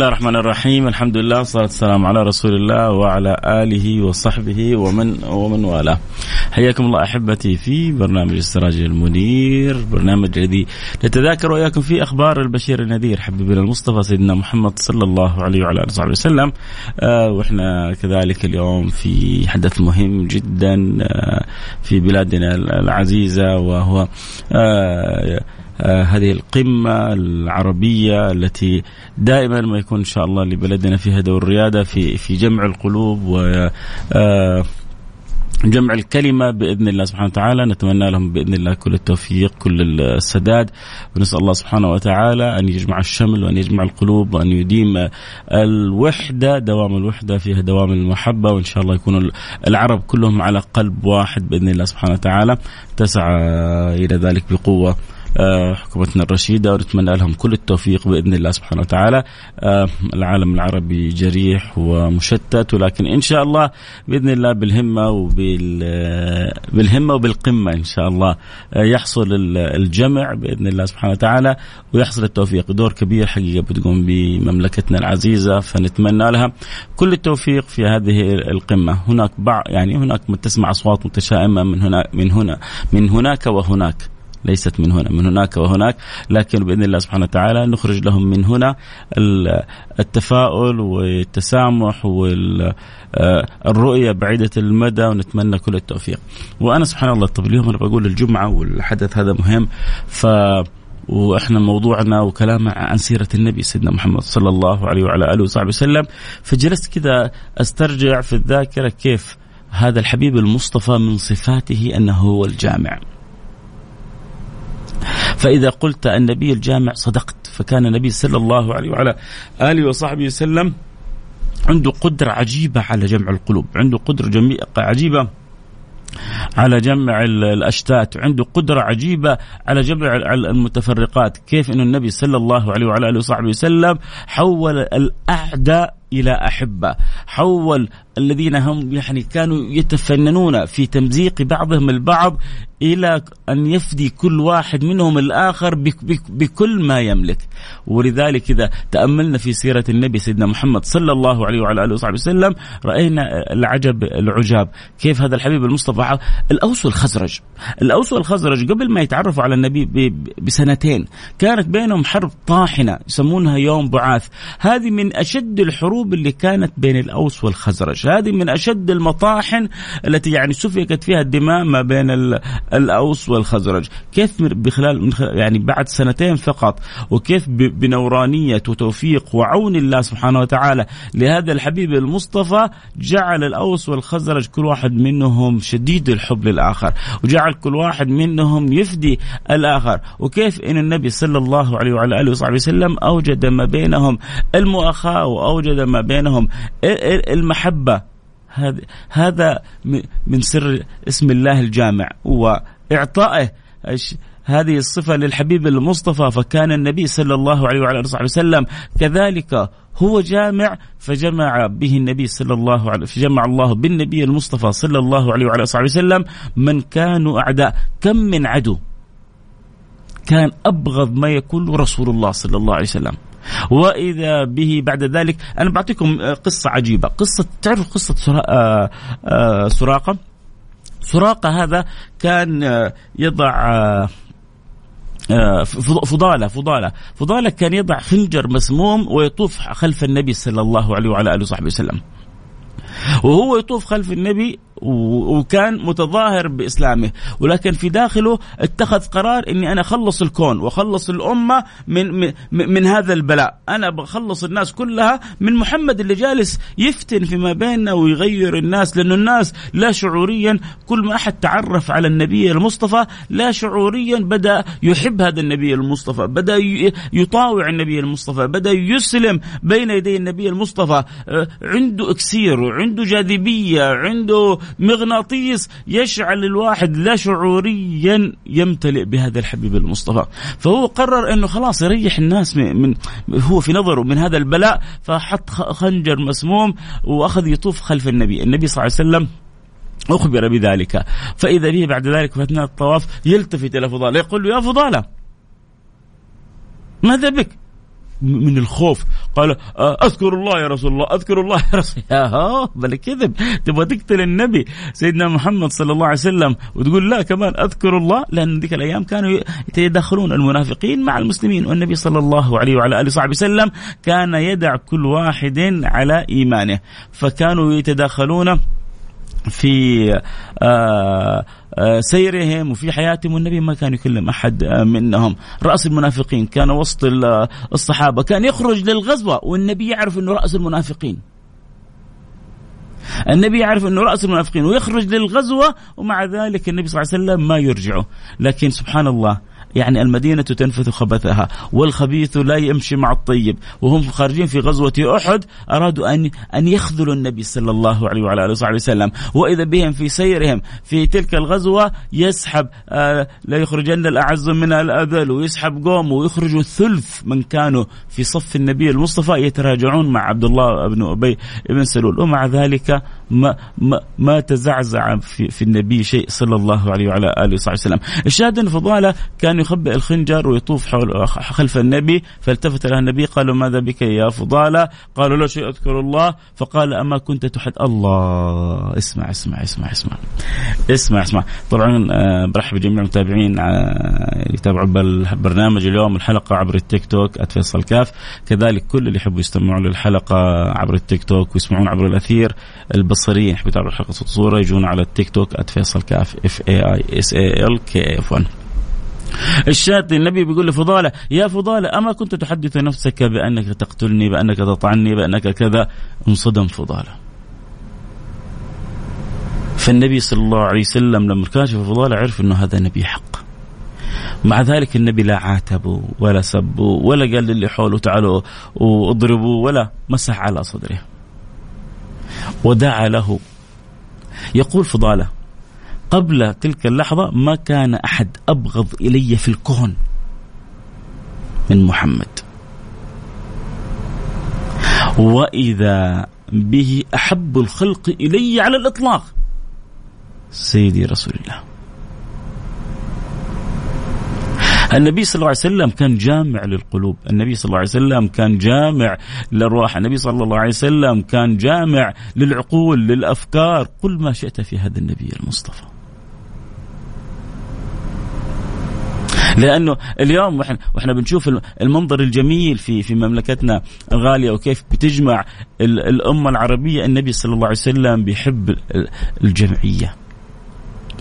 الله الرحمن الرحيم. الحمد لله والصلاة والسلام على رسول الله وعلى آله وصحبه ومن ومن والاه. حياكم الله أحبتي في برنامج السراج المنير برنامج الذي نتذاكر وإياكم فيه أخبار البشير النذير حبيبنا المصطفى سيدنا محمد صلى الله عليه وعلى آله وصحبه وسلم. آه وإحنا كذلك اليوم في حدث مهم جدا آه في بلادنا العزيزة وهو آه هذه القمة العربية التي دائما ما يكون إن شاء الله لبلدنا فيها دور ريادة في في جمع القلوب و آه، جمع الكلمة بإذن الله سبحانه وتعالى. نتمنى لهم بإذن الله كل التوفيق كل السداد. ونسأل الله سبحانه وتعالى أن يجمع الشمل وأن يجمع القلوب وأن يديم الوحدة دوام الوحدة فيها دوام المحبة. وإن شاء الله يكون العرب كلهم على قلب واحد بإذن الله سبحانه وتعالى. تسعى إلى ذلك بقوة. آه، حكومتنا الرشيدة ونتمنى لهم كل التوفيق بإذن الله سبحانه وتعالى. آه، العالم العربي جريح ومشتت ولكن إن شاء الله بإذن الله بالهمة وبال بالهمة وبالقمة إن شاء الله آه، يحصل الجمع بإذن الله سبحانه وتعالى ويحصل التوفيق. دور كبير حقيقة بتقوم بمملكتنا العزيزة فنتمنى لها كل التوفيق في هذه القمة. هناك بعض يعني هناك تسمع أصوات متشائمة من هنا من هنا من هناك وهناك. ليست من هنا من هناك وهناك لكن بإذن الله سبحانه وتعالى نخرج لهم من هنا التفاؤل والتسامح والرؤيه بعيدة المدى ونتمنى كل التوفيق. وأنا سبحان الله طب اليوم أنا بقول الجمعة والحدث هذا مهم ف وإحنا موضوعنا وكلامنا عن سيرة النبي سيدنا محمد صلى الله عليه وعلى آله وصحبه وسلم فجلست كذا أسترجع في الذاكرة كيف هذا الحبيب المصطفى من صفاته أنه هو الجامع. فإذا قلت النبي الجامع صدقت فكان النبي صلى الله عليه وعلى آله وصحبه وسلم عنده قدرة عجيبة على جمع القلوب عنده قدرة عجيبة. على جمع الأشتات عنده قدرة عجيبة على جمع المتفرقات. كيف أن النبي صلى الله عليه وعلى آله وصحبه وسلم حول الأعداء إلى أحبة. حول الذين هم يعني كانوا يتفننون في تمزيق بعضهم البعض إلى أن يفدي كل واحد منهم الآخر بكل ما يملك. ولذلك إذا تأملنا في سيرة النبي سيدنا محمد صلى الله عليه وعلى آله وصحبه وسلم رأينا العجب العجاب. كيف هذا الحبيب المصطفى الأوس والخزرج. الأوس والخزرج قبل ما يتعرفوا على النبي بسنتين كانت بينهم حرب طاحنة يسمونها يوم بعاث. هذه من أشد الحروب اللي كانت بين الأوس والخزرج. هذه من أشد المطاحن التي يعني سفكت فيها الدماء ما بين الأوس والخزرج. كيف بخلال يعني بعد سنتين فقط وكيف بنورانية وتوفيق وعون الله سبحانه وتعالى لهذا الحبيب المصطفى جعل الأوس والخزرج كل واحد منهم شديد الحب للآخر وجعل كل واحد منهم يفدي الآخر. وكيف إن النبي صلى الله عليه وعلى آله وصحبه وسلم أوجد ما بينهم المؤاخاة وأوجد ما بينهم المحبة؟ هذا من سر اسم الله الجامع وإعطائه هذه الصفة للحبيب المصطفى فكان النبي صلى الله عليه وعلى آله وسلم كذلك هو جامع فجمع به النبي صلى الله عليه فجمع الله بالنبي المصطفى صلى الله عليه وعلى آله وسلم من كانوا أعداء. كم من عدو كان أبغض ما يكون رسول الله صلى الله عليه وسلم. وإذا به بعد ذلك أنا بعطيكم قصة عجيبة. قصة تعرف قصة آه، آه، سراقة؟ سراقة هذا كان يضع آه، فضالة فضالة. فضالة كان يضع خنجر مسموم ويطوف خلف النبي صلى الله عليه وعلى آله وصحبه وسلم. وهو يطوف خلف النبي وكان متظاهر بإسلامه. ولكن في داخله اتخذ قرار إني أنا أخلص الكون وأخلص الأمة من من, من هذا البلاء، أنا بخلص الناس كلها من محمد اللي جالس يفتن فيما بيننا ويغير الناس لأنه الناس لا شعوريا كل ما أحد تعرف على النبي المصطفى لا شعوريا بدأ يحب هذا النبي المصطفى، بدأ يطاوع النبي المصطفى، بدأ يسلم بين يدي النبي المصطفى، آه، عنده إكسير وعنده جاذبية، عنده مغناطيس يشعل الواحد لا شعوريا يمتلئ بهذا الحبيب المصطفى. فهو قرر إنه خلاص يريح الناس من, هو في نظره من هذا البلاء فحط خنجر مسموم وأخذ يطوف خلف النبي. النبي صلى الله عليه وسلم أخبر بذلك. فإذا به بعد ذلك في أثناء الطواف يلتفت إلى فضالة يقول له يا فضالة ماذا بك؟ من الخوف. قال أذكر الله يا رسول الله أذكر الله يا رسول الله. بل كذب. تبغى تقتل النبي سيدنا محمد صلى الله عليه وسلم وتقول لا كمان أذكر الله. لأن ذيك الأيام كانوا يتدخلون المنافقين مع المسلمين. والنبي صلى الله عليه وعلى آله وصحبه وسلم كان يدع كل واحد على إيمانه. فكانوا يتداخلون في آه، سيرهم وفي حياتهم والنبي ما كان يكلم أحد آه، منهم. رأس المنافقين كان وسط الصحابة. كان يخرج للغزوة والنبي يعرف إنه رأس المنافقين. النبي يعرف إنه رأس المنافقين ويخرج للغزوة ومع ذلك النبي صلى الله عليه وسلم ما يرجعه. لكن سبحان الله يعني المدينة تنفث خبثها والخبيث لا يمشي مع الطيب. وهم خارجين في غزوة أحد أرادوا أن أن يخذلوا النبي صلى الله عليه وعلى آله وصحبه وسلم. وإذا بهم في سيرهم في تلك الغزوة يسحب آه لا يخرجن الأعز من الأذل ويسحب قوم ويخرجوا ثلث من كانوا في صف النبي المصطفى يتراجعون مع عبد الله بن أبي بن سلول. ومع ذلك ما ما, ما تزعزع في, في النبي شيء صلى الله عليه وعلى آله وصحبه وسلم. الشاهد أن فضالة كان يخبئ الخنجر ويطوف حول خلف النبي فالتفت له النبي قالوا ماذا بك يا فضالة؟ قالوا لا شيء أذكر الله. فقال أما كنت تحد الله اسمع اسمع اسمع اسمع اسمع اسمع. طبعا آه، برحب بجميع المتابعين آه، يتابعوا البرنامج اليوم الحلقة عبر التيك توك @فيصل كاف. كذلك كل اللي يحبوا يستمعوا للحلقة عبر التيك توك ويسمعون عبر البصريين يتابعوا الحلقة صوت صورة يجون على التيك توك @فيصل كاف اف اي اي اس اي ال كي اف 1 الشاة النبي بيقول لفضالة يا فضالة أما كنت تحدث نفسك بأنك تقتلني بأنك تطعني بأنك كذا؟ انصدم فضالة. فالنبي صلى الله عليه وسلم لما كاشف فضالة عرف أنه هذا نبي حق. مع ذلك النبي لا عاتبه ولا سبه ولا قال للي حوله تعالوا واضربوا ولا مسح على صدره. ودعا له. يقول فضالة قبل تلك اللحظة ما كان أحد أبغض إلي في الكون من محمد. وإذا به أحب الخلق إلي على الإطلاق سيدي رسول الله. النبي صلى الله عليه وسلم كان جامع للقلوب. النبي صلى الله عليه وسلم كان جامع للأرواح النبي صلى الله عليه وسلم كان جامع للعقول للأفكار. كل ما شئت في هذا النبي المصطفى. لأنه اليوم وإحنا وإحنا بنشوف المنظر الجميل في في مملكتنا الغالية وكيف بتجمع الأمة العربية. النبي صلى الله عليه وسلم بيحب الجمعية.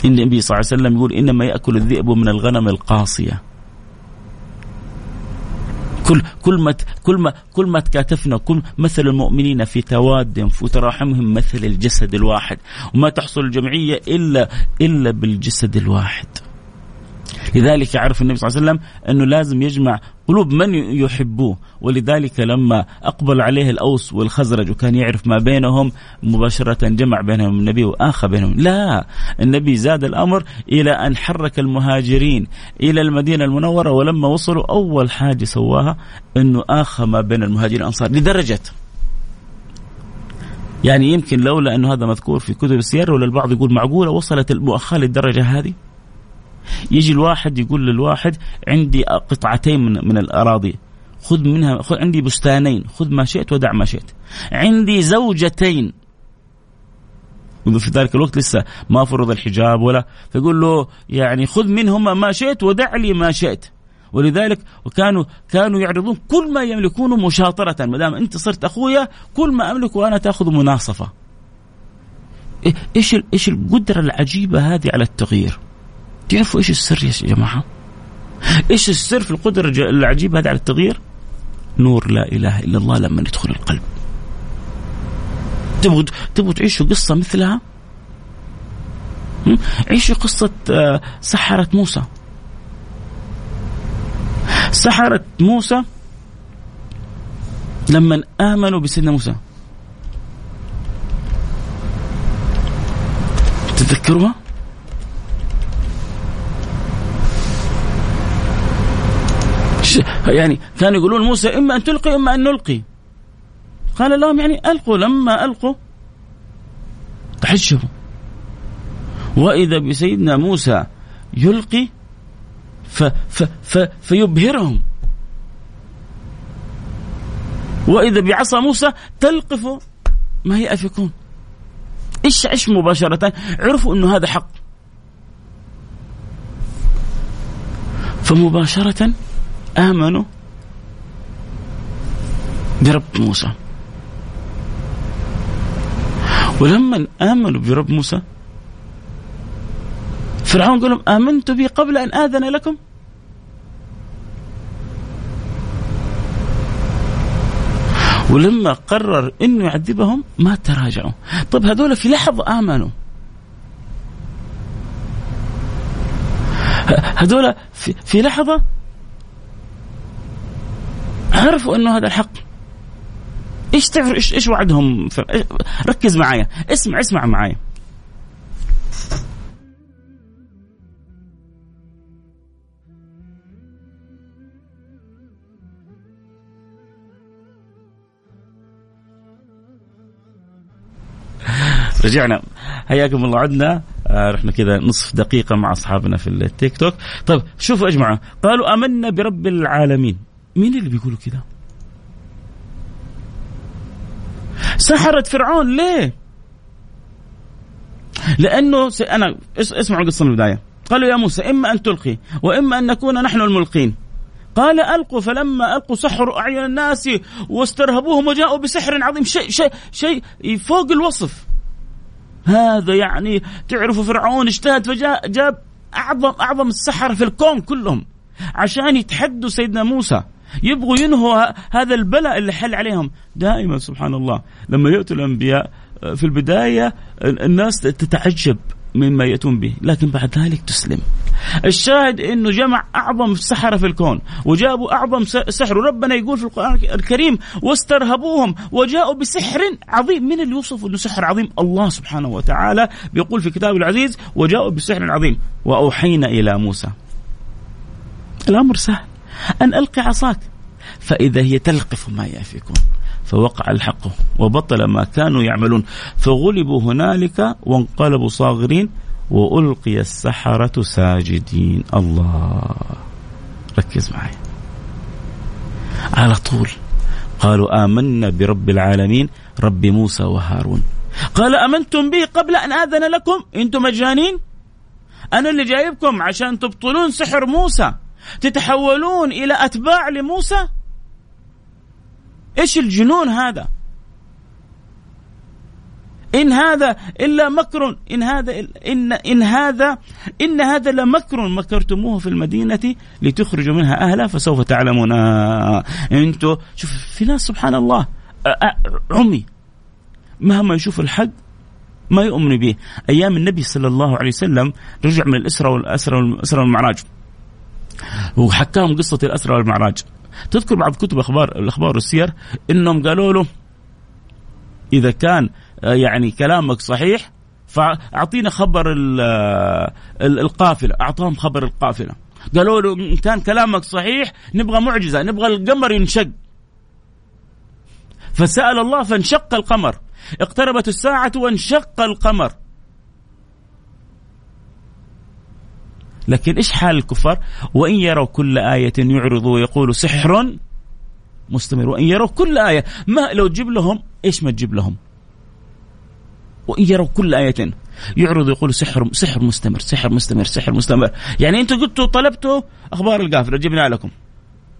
النبي صلى الله عليه وسلم يقول إنما يأكل الذئب من الغنم القاصية. كل كل ما كل ما كل ما تكاتفنا كل مثل المؤمنين في توادهم في تراحمهم مثل الجسد الواحد. وما تحصل الجمعية الا إلا بالجسد الواحد. لذلك يعرف النبي صلى الله عليه وسلم أنه لازم يجمع قلوب من يحبوه. ولذلك لما أقبل عليه الأوس والخزرج وكان يعرف ما بينهم مباشرة جمع بينهم النبي وآخى بينهم. لا النبي زاد الأمر إلى أن حرك المهاجرين إلى المدينة المنورة ولما وصلوا أول حاجة سواها أنه آخى ما بين المهاجرين والأنصار لدرجة. يعني يمكن لولا أنه هذا مذكور في كتب السير ولا البعض يقول معقولة وصلت المؤاخاة للدرجة هذه؟ يجي الواحد يقول للواحد عندي قطعتين من, من الأراضي. خذ منها خذ عندي بستانين. خذ ما شئت ودع ما شئت. عندي زوجتين. في ذلك الوقت لسه ما فرض الحجاب ولا فيقول له يعني خذ منهما ما شئت ودع لي ما شئت. ولذلك وكانوا كانوا يعرضون كل ما يملكونه مشاطرة. ما دام أنت صرت أخويا كل ما أملكه أنا تأخذ مناصفة. إيش إيش القدرة العجيبة هذه على التغيير؟ تعرفوا إيش السر يا جماعة؟ إيش السر في القدرة العجيبة هذه على التغيير؟ نور لا إله إلا الله لما يدخل القلب. تبغوا تبغوا تعيشوا قصة مثلها؟ عيشوا قصة آه، سحرة موسى. سحرة موسى لما آمنوا بسيدنا موسى. تتذكروها؟ يعني كانوا يقولون موسى إما أن تلقي إما أن نلقي. قال لهم يعني ألقوا لما ألقوا تحجبوا. وإذا بسيدنا موسى يلقي ف ف ف فيبهرهم. وإذا بعصا موسى تلقف ما هي أفكون. إيش إيش مباشرة؟ عرفوا إنه هذا حق. فمباشرة آمنوا برب موسى. ولما آمنوا برب موسى فرعون قال لهم آمنت بي قبل أن آذن لكم؟ ولما قرر إنه يعذبهم ما تراجعوا. طيب هذول في لحظة آمنوا. هذول في, في لحظة عرفوا إنه هذا الحق. إيش تعرف إيش إيش وعدهم؟ ركز معايا. اسمع اسمع معايا. رجعنا. حياكم الله. عدنا. آه رحنا كذا نصف دقيقة مع أصحابنا في التيك توك. طيب شوفوا يا جماعة. قالوا آمنا برب العالمين. مين اللي بيقولوا كذا سحرت فرعون ليه؟ لأنه أنا اسمعوا القصة من البداية. قالوا يا موسى إما أن تلقي وإما أن نكون نحن الملقين. قال ألقوا فلما ألقوا سحروا أعين الناس واسترهبوهم وجاءوا بسحر عظيم شيء شيء شيء فوق الوصف. هذا يعني تعرفوا فرعون اجتهد فجاء جاب اعظم أعظم السحره في الكون كلهم عشان يتحدوا سيدنا موسى. يبغوا ينهوا هذا البلاء اللي حل عليهم. دائما سبحان الله لما ياتوا الأنبياء في البداية الناس تتعجب مما يأتون به لكن بعد ذلك تسلم. الشاهد أنه جمع أعظم سحرة في الكون وجابوا أعظم سحر. وربنا يقول في القرآن الكريم واسترهبوهم وجاءوا بسحر عظيم. من اللي يوصف أنه سحر عظيم؟ الله سبحانه وتعالى بيقول في كتابه العزيز وجاءوا بسحر عظيم. وأوحينا إلى موسى. الأمر سهل. أن ألقي عصاك. فإذا هي تلقف ما يأفكون. فوقع الحق وبطل ما كانوا يعملون. فغلبوا هنالك وانقلبوا صاغرين وألقي السحرة ساجدين. الله. ركز معي. على طول. قالوا آمنا برب العالمين رب موسى وهارون. قال آمنتم به قبل أن آذن لكم؟ أنتم مجانين أنا اللي جايبكم عشان تبطلون سحر موسى. تتحولون إلى أتباع لموسى؟ إيش الجنون هذا؟ إن هذا إلا مكر إن هذا إن إن هذا إن هذا لمكر. مكرتموه في المدينة لتخرجوا منها أهلها فسوف تعلمون. أنتم شوف في ناس سبحان الله عمي مهما يشوف الحق ما يؤمن به. أيام النبي صلى الله عليه وسلم رجع من الأسرة والأسرة والأسرة والمعراج. وحكاهم قصة الأسرة والمعراج. تذكر بعض كتب أخبار الأخبار والسير إنهم قالوا له إذا كان آه، يعني كلامك صحيح فأعطينا خبر القافلة أعطاهم خبر القافلة. قالوا له إن كان كلامك صحيح نبغى معجزة نبغى القمر ينشق. فسأل الله فانشق القمر. اقتربت الساعة وانشق القمر. لكن إيش حال الكفار؟ وإن يروا كل آية يعرضوا ويقولوا سحر مستمر. وإن يروا كل آية ما لو تجيب لهم إيش ما تجيب لهم؟ وإن يروا كل آية يعرض يقول سحر سحر مستمر سحر مستمر سحر مستمر. يعني أنتم قلتوا طلبتوا أخبار القافلة جبنا لكم.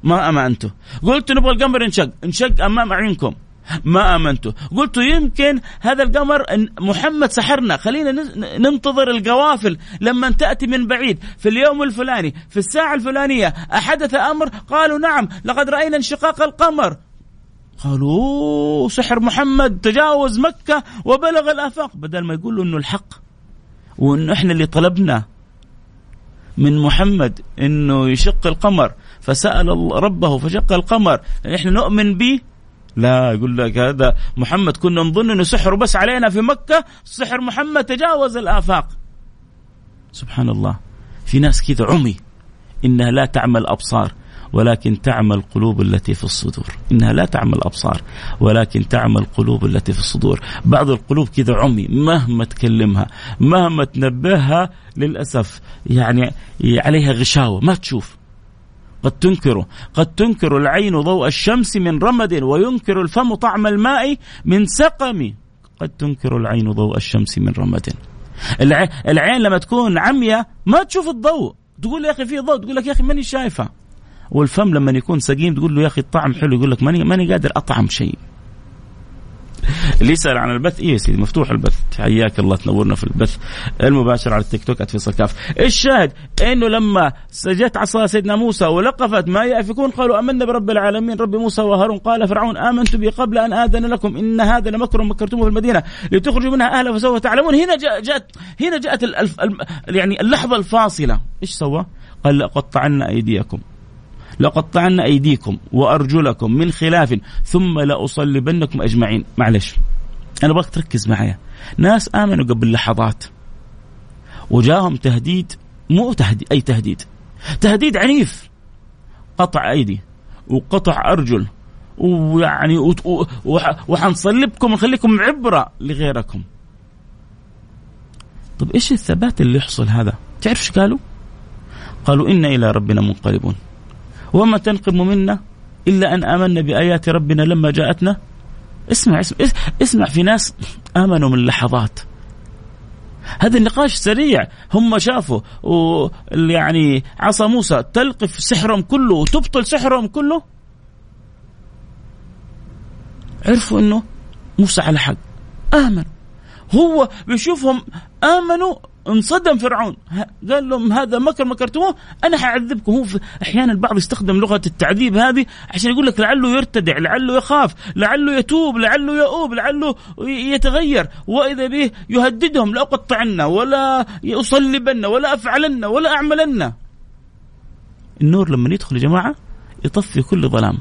ما أمنتوا قلتوا نبغى القمر انشق انشق أمام أعينكم. ما امنتوا قلتوا يمكن هذا القمر محمد سحرنا. خلينا ننتظر القوافل لما تأتي من بعيد. في اليوم الفلاني في الساعة الفلانية أحدث أمر قالوا نعم لقد رأينا انشقاق القمر. قالوا سحر محمد تجاوز مكة وبلغ الآفاق. بدل ما يقولوا إنه الحق وإنه إحنا اللي طلبنا من محمد إنه يشق القمر فسأل ربه فشق القمر. إحنا نؤمن به لا يقول لك هذا محمد كنا نظن إنه سحر بس علينا في مكة سحر محمد تجاوز الآفاق. سبحان الله. في ناس كذا عمي إنها لا تعمل أبصار ولكن تعمى القلوب التي في الصدور. إنها لا تعمى الأبصار ولكن تعمى القلوب التي في الصدور. بعض القلوب كذا عمي مهما تكلمها مهما تنبهها للأسف يعني عليها غشاوة ما تشوف. قد تنكر قد تنكر العين ضوء الشمس من رمد وينكر الفم طعم الماء من سقم. قد تنكر العين ضوء الشمس من رمد. العين لما تكون عمية ما تشوف الضوء. تقول يا أخي في ضوء تقول لك يا أخي ماني شايفة. والفم لما يكون سقيم تقول له يا أخي الطعم حلو يقول لك ماني ماني قادر أطعم شيء. اللي يسأل عن البث إيه يا سيدي مفتوح البث. حياك الله تنورنا في البث المباشر على التيك توك @فيصل كاف. الشاهد إنه لما سجدت عصا سيدنا موسى ولقفت ما يأفكون قالوا آمنا برب العالمين رب موسى وهارون. قال فرعون آمنت به قبل أن آذن لكم. إن هذا لمكر مكرتموه في المدينة. لتخرجوا منها أهلها فسوف تعلمون. هنا جاءت هنا جاءت يعني اللحظة الفاصلة. إيش سوى؟ قال لأقطعن أيديكم. لقطعن أيديكم وأرجلكم من خلاف ثم لأصلبنكم أجمعين. معلش أنا أبغاك تركز معايا. ناس آمنوا قبل لحظات وجاهم تهديد مو تهديد أي تهديد. تهديد عنيف. قطع أيدي وقطع أرجل ويعني وحنصلبكم ونخليكم عبرة لغيركم. طب إيش الثبات اللي يحصل هذا؟ تعرف إيش قالوا؟ قالوا إنا إلى ربنا منقلبون. وما تنقم منا إلا أن آمنا بآيات ربنا لما جاءتنا. اسمع اسمع اسمع في ناس آمنوا من لحظات. هذا النقاش سريع. هم شافوا يعني عصا موسى تلقف سحرهم كله وتبطل سحرهم كله. عرفوا إنه موسى على حق. آمن. هو بيشوفهم آمنوا انصدم فرعون. قال لهم هذا مكر مكرتموه أنا حاعذبكم هو أحيانا البعض يستخدم لغة التعذيب هذه عشان يقول لك لعله يرتدع لعله يخاف لعله يتوب لعله يؤوب لعله يتغير. وإذا به يهددهم لاقطعن ولا أصلبن ولا أفعلن ولا أعملن. النور لما يدخل يا جماعة يطفي كل ظلام.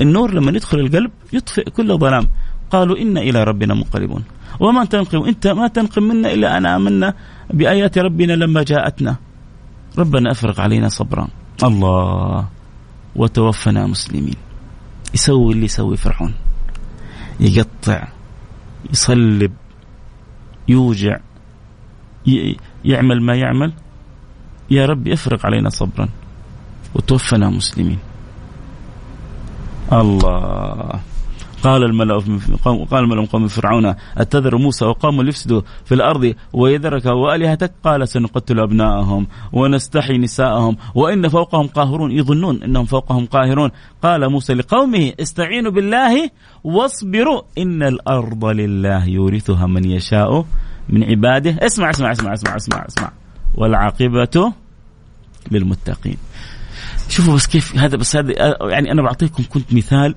النور لما يدخل القلب يطفئ كل ظلام. قالوا إنا إلى ربنا منقلبون. وما تنقم. أنت ما تنقم منا إلا أن آمنا بآيات ربنا لما جاءتنا. ربنا أفرغ علينا صبرا. الله. وتوفنا مسلمين. يسوي اللي يسوي فرعون يقطع يصلب يوجع يعمل ما يعمل. يا رب أفرغ علينا صبرا. وتوفنا مسلمين. الله. قال الملأ قال الملأ قوم فرعون أتذر موسى وقاموا ليفسدوا في الأرض ويذرك وآلهتك؟ قال سنقتل أبناءهم ونستحي نساءهم وإن فوقهم قاهرون يظنون أنهم فوقهم قاهرون. قال موسى لقومه استعينوا بالله واصبروا إن الأرض لله يورثها من يشاء من عباده. اسمع اسمع اسمع اسمع اسمع اسمع. والعاقبة للمتقين. شوفوا بس كيف هذا بس هذا يعني أنا بعطيكم كنت مثال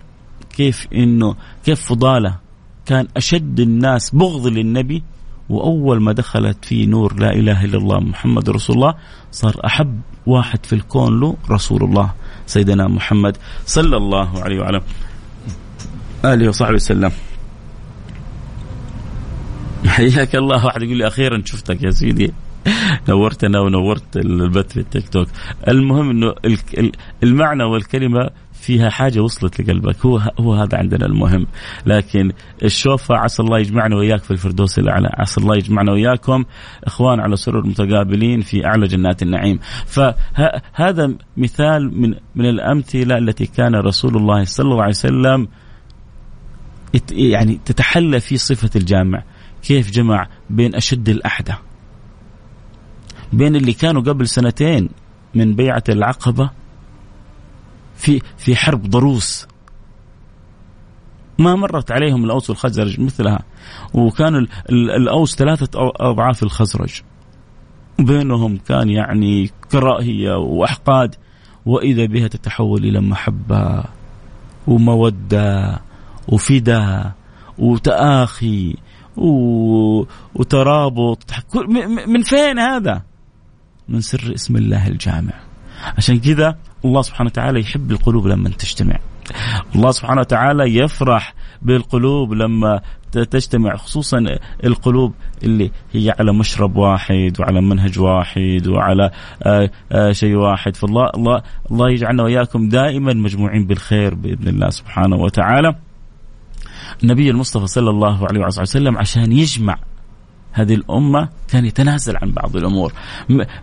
كيف إنه كيف فضالة كان أشد الناس بغض للنبي وأول ما دخلت في نور لا إله إلا الله محمد رسول الله صار أحب واحد في الكون له رسول الله سيدنا محمد صلى الله عليه وعلى آله وصحبه وسلم. حياك الله واحد يقول لي أخيرا شفتك يا سيدي. نورتنا ونورت البث في التيك توك. المهم إنه المعنى والكلمة فيها حاجة وصلت لقلبك. هو هو هذا عندنا المهم. لكن الشوفة عسى الله يجمعنا وإياك في الفردوس الأعلى. عسى الله يجمعنا وإياكم إخوان على سرر متقابلين في أعلى جنات النعيم. فهذا مثال من من الأمثلة التي كان رسول الله صلى الله عليه وسلم يعني تتحلى في صفة الجامع. كيف جمع بين أشد الأحدى؟ بين اللي كانوا قبل سنتين من بيعة العقبة في في حرب ضروس. ما مرت عليهم الأوس والخزرج مثلها. وكان الأوس ثلاثة أضعاف الخزرج. بينهم كان يعني كراهية وأحقاد. وإذا بها تتحول إلى محبة ومودة وفداء وتآخي وترابط. من فين هذا؟ من سر اسم الله الجامع. عشان كذا الله سبحانه وتعالى يحب القلوب لما تجتمع الله سبحانه وتعالى يفرح بالقلوب لما تجتمع خصوصا القلوب اللي هي على مشرب واحد وعلى منهج واحد وعلى آه، آه، شيء واحد فالله الله الله يجعلنا وإياكم دائما مجموعين بالخير بإذن الله سبحانه وتعالى. النبي المصطفى صلى الله عليه وسلم عشان يجمع هذه الأمة كان يتنازل عن بعض الأمور.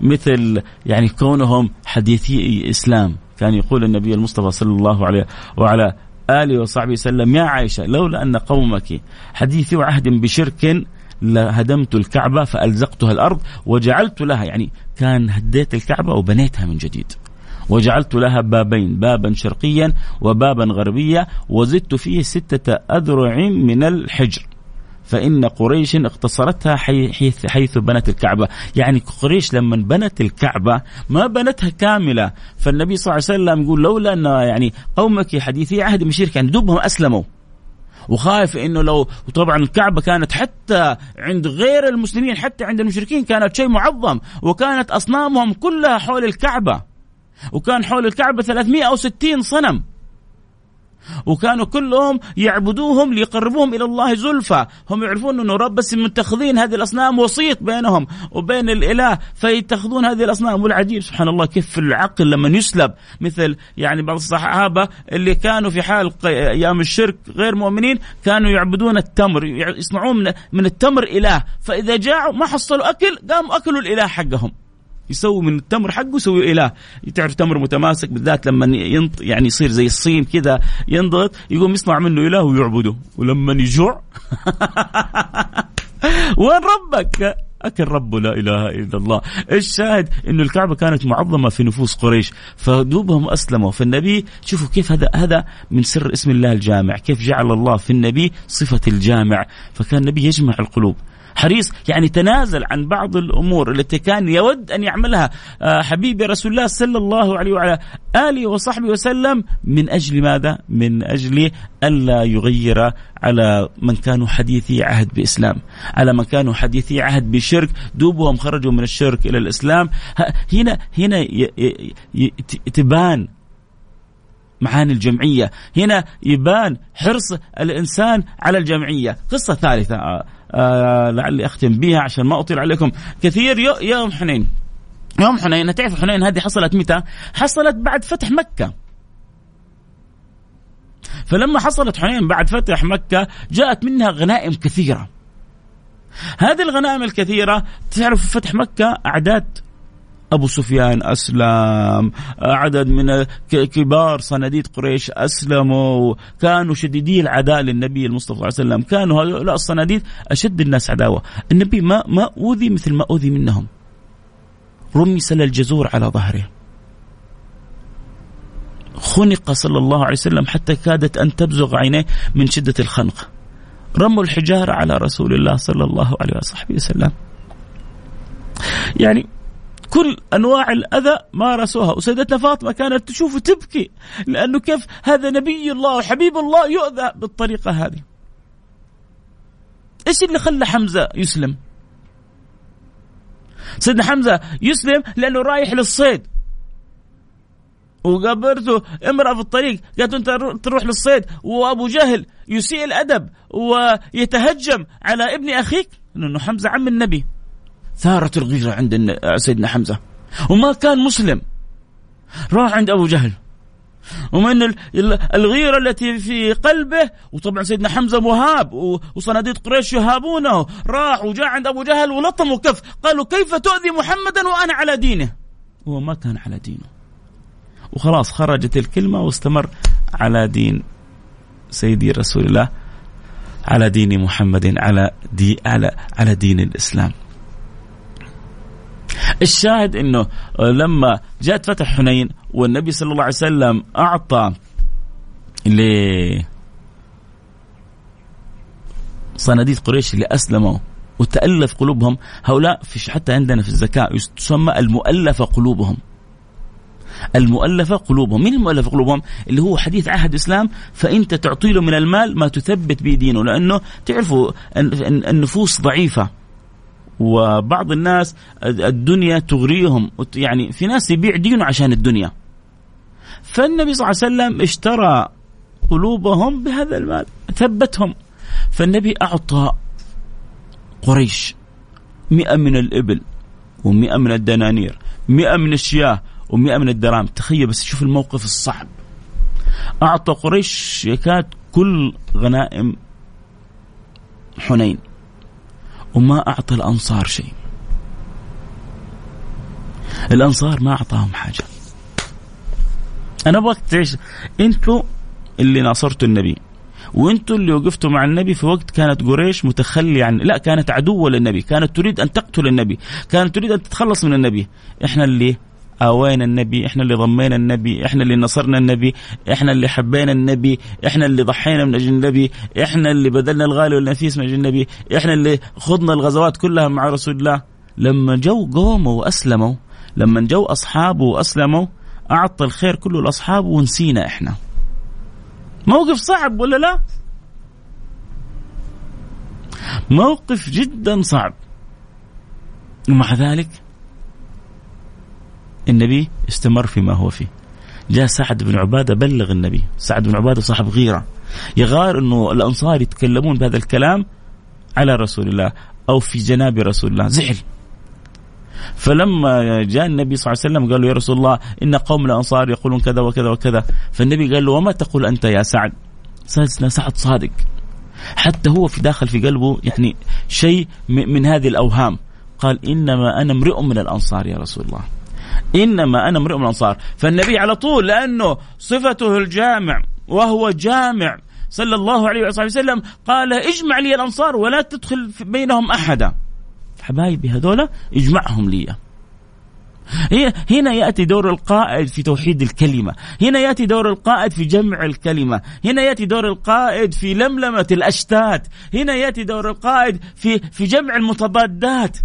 مثل يعني كونهم حديثي إسلام. كان يقول النبي المصطفى صلى الله عليه وعلى آله وصحبه وسلم يا عائشة لولا أن قومك حديثي عهد بشرك لهدمت الكعبة فألزقتها الأرض وجعلت لها يعني كان هديت الكعبة وبنيتها من جديد. وجعلت لها بابين بابا شرقيا وبابا غربيا وزدت فيه ستة أذرع من الحجر. فإن قريش اقتصرتها حيث, حيث بنت الكعبة. يعني قريش لما بنت الكعبة ما بنتها كاملة. فالنبي صلى الله عليه وسلم يقول لولا أن يعني قومك حديثي عهد مشير يعني دوبهم أسلموا. وخايف إنه لو وطبعا الكعبة كانت حتى عند غير المسلمين حتى عند المشركين كانت شيء معظم. وكانت أصنامهم كلها حول الكعبة. وكان حول الكعبة 360 صنم. وكانوا كلهم يعبدوهم ليقربوهم إلى الله زلفى. هم يعرفون إنه رب بس متخذين هذه الأصنام وسيط بينهم وبين الإله فيتخذون هذه الأصنام. والعجيب سبحان الله كيف العقل لما يسلب. مثل يعني بعض الصحابة اللي كانوا في حال أيام الشرك غير مؤمنين كانوا يعبدون التمر يصنعون من, التمر إله. فإذا جاعوا ما حصلوا أكل قاموا أكلوا الإله حقهم. يسوي من التمر حقه يسوي إله. تعرف تمر متماسك بالذات لما ينط يعني يصير زي الصين كذا ينضغط يقوم يصنع منه إله ويعبده. ولما يجوع وين ربك؟ أكل رب لا إله إلا الله. الشاهد أنه الكعبة كانت معظمة في نفوس قريش فدوبهم أسلموا. فالنبي شوفوا كيف هذا هذا من سر اسم الله الجامع. كيف جعل الله في النبي صفة الجامع. فكان النبي يجمع القلوب. حريص يعني تنازل عن بعض الأمور التي كان يود أن يعملها آه، حبيبي رسول الله صلى الله عليه وعلى آله وصحبه وسلم. من أجل ماذا؟ من أجل الا يغير على من كانوا حديثي عهد بإسلام، على من كانوا حديثي عهد بشرك، دوبهم خرجوا من الشرك إلى الإسلام، هنا هنا تبان معاني الجمعية، هنا يبان حرص الإنسان على الجمعية، قصة ثالثة آه، لعلي أختم بها عشان ما أطيل عليكم. كثير يوم حنين. يوم حنين تعرف حنين هذه حصلت متى؟ حصلت بعد فتح مكة. فلما حصلت حنين بعد فتح مكة جاءت منها غنائم كثيرة. هذه الغنائم الكثيرة تعرف فتح مكة أعداد أبو سفيان أسلم. عدد من كبار صناديد قريش أسلموا. كانوا شديدي العداء للنبي المصطفى صلى الله عليه وسلم. كانوا هؤلاء الصناديد أشد الناس عداوة. النبي ما ما أوذي مثل ما أوذي منهم. رمي سل الجزور على ظهره. خنق صلى الله عليه وسلم حتى كادت أن تبزغ عينيه من شدة الخنق. رموا الحجارة على رسول الله صلى الله عليه وسلم. يعني كل أنواع الأذى مارسوها. وسيدتنا فاطمة كانت تشوف تبكي لأنه كيف هذا نبي الله وحبيب الله يؤذى بالطريقة هذه. إيش اللي خلى حمزة يسلم؟ سيدنا حمزة يسلم لأنه رايح للصيد. وقابلته امرأة في الطريق قالت أنت تروح للصيد. وأبو جهل يسيء الأدب ويتهجم على ابن أخيك. لأنه حمزة عم النبي. ثارت الغيرة عند سيدنا حمزة. وما كان مسلم. راح عند أبو جهل. ومن الغيرة التي في قلبه وطبعا سيدنا حمزة مهاب وصناديد قريش يهابونه. راح وجاء عند أبو جهل ولطموا كف قالوا كيف تؤذي محمدا وأنا على دينه؟ هو ما كان على دينه. وخلاص خرجت الكلمة واستمر على دين سيدي رسول الله على دين محمد على دي على على دين الإسلام. الشاهد إنه لما جاءت فتح حنين والنبي صلى الله عليه وسلم أعطى ل صناديد قريش اللي أسلموا وتألف قلوبهم هؤلاء في حتى عندنا في الزكاة تسمى المؤلفة قلوبهم. المؤلفة قلوبهم، من المؤلفة قلوبهم؟ اللي هو حديث عهد الإسلام فانت تعطي له من المال ما تثبت به دينه، لأنه تعرفوا النفوس ضعيفة. وبعض الناس الدنيا تغريهم. يعني في ناس يبيع دينه عشان الدنيا. فالنبي صلى الله عليه وسلم اشترى قلوبهم بهذا المال ثبتهم. فالنبي أعطى قريش مئة من الإبل ومئة من الدنانير مئة من الشياه ومئة من الدراهم تخيل بس شوف الموقف الصعب. أعطى قريش يكاد كل غنائم حنين. وما أعطى الأنصار شيء. الأنصار ما أعطاهم حاجة. أنا أبغاك تعيش. أنتوا اللي ناصرتوا النبي. وأنتم اللي وقفتوا مع النبي في وقت كانت قريش متخلي عن لا كانت عدوة للنبي. كانت تريد أن تقتل النبي. كانت تريد أن تتخلص من النبي. إحنا اللي آوينا النبي إحنا اللي ضمينا النبي إحنا اللي نصرنا النبي إحنا اللي حبينا النبي إحنا اللي ضحينا من أجل النبي إحنا اللي بذلنا الغالي والنفيس من أجل النبي إحنا اللي خضنا الغزوات كلها مع رسول الله. لما جو قوموا وأسلموا لما جو أصحابه وأسلموا أعطى الخير كله لأصحابه ونسينا إحنا. موقف صعب ولا لا؟ موقف جدا صعب. ومع ذلك النبي استمر فيما هو فيه. جاء سعد بن عبادة بلغ النبي. سعد بن عبادة صاحب غيرة. يغار إنه الأنصار يتكلمون بهذا الكلام على رسول الله أو في جناب رسول الله. زعل. فلما جاء النبي صلى الله عليه وسلم قال له يا رسول الله إن قوم الأنصار يقولون كذا وكذا وكذا. فالنبي قال له وما تقول أنت يا سعد؟ سعد صادق. حتى هو في داخل في قلبه يعني شيء من هذه الأوهام. قال إنما أنا امرئ من الأنصار يا رسول الله. إنما أنا امرئ من الأنصار. فالنبي على طول لأنه صفته الجامع وهو جامع صلى الله عليه وسلم قال اجمع لي الأنصار ولا تدخل بينهم أحدا. حبايبي هذولا اجمعهم لي. هنا يأتي دور القائد في توحيد الكلمة، هنا يأتي دور القائد في جمع الكلمة، هنا يأتي دور القائد في لملمة الأشتات، هنا يأتي دور القائد في في جمع المتضادات.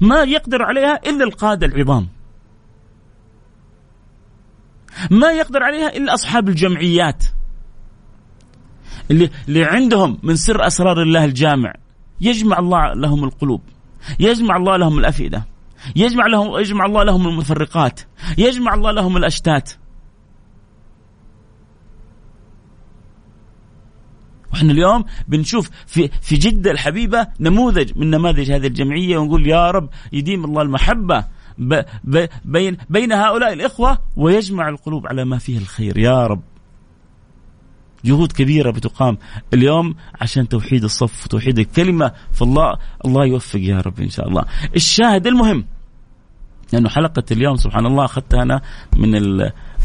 ما يقدر عليها إلا القادة العظام. ما يقدر عليها إلا أصحاب الجمعيات. اللي اللي عندهم من سر أسرار الله الجامع. يجمع الله لهم القلوب. يجمع الله لهم الأفئدة. يجمع لهم يجمع الله لهم المفرقات. يجمع الله لهم الأشتات. وإحنا اليوم بنشوف في في جدة الحبيبة نموذج من نماذج هذه الجمعية ونقول يا رب يديم الله المحبة بين بين هؤلاء الإخوة ويجمع القلوب على ما فيه الخير. يا رب. جهود كبيرة بتقام اليوم عشان توحيد الصف وتوحيد الكلمة. فالله الله يوفق يا رب إن شاء الله. الشاهد المهم لأنه حلقة اليوم سبحان الله أخذتها أنا من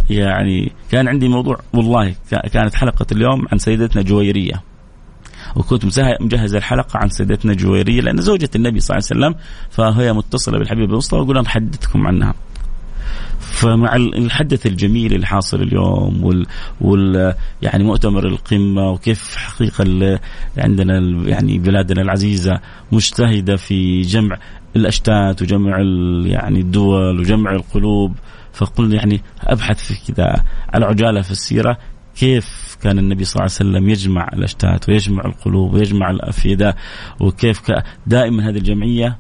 يعني كان عندي موضوع والله كانت حلقة اليوم عن سيدتنا جويرية. وكنت مجهز الحلقة عن سيدتنا جويرية لأن زوجة النبي صلى الله عليه وسلم فهي متصلة بالحبيب المصطفى وأقول أنا أحدثكم عنها. فمع الحدث الجميل اللي حاصل اليوم وال, وال يعني مؤتمر القمة وكيف حقيقة عندنا يعني بلادنا العزيزة مجتهدة في جمع الأشتات وجمع يعني الدول وجمع القلوب. فقلنا يعني أبحث في كذا على عجالة في السيرة كيف كان النبي صلى الله عليه وسلم يجمع الأشتات ويجمع القلوب ويجمع الأفئدة وكيف دائما هذه الجمعية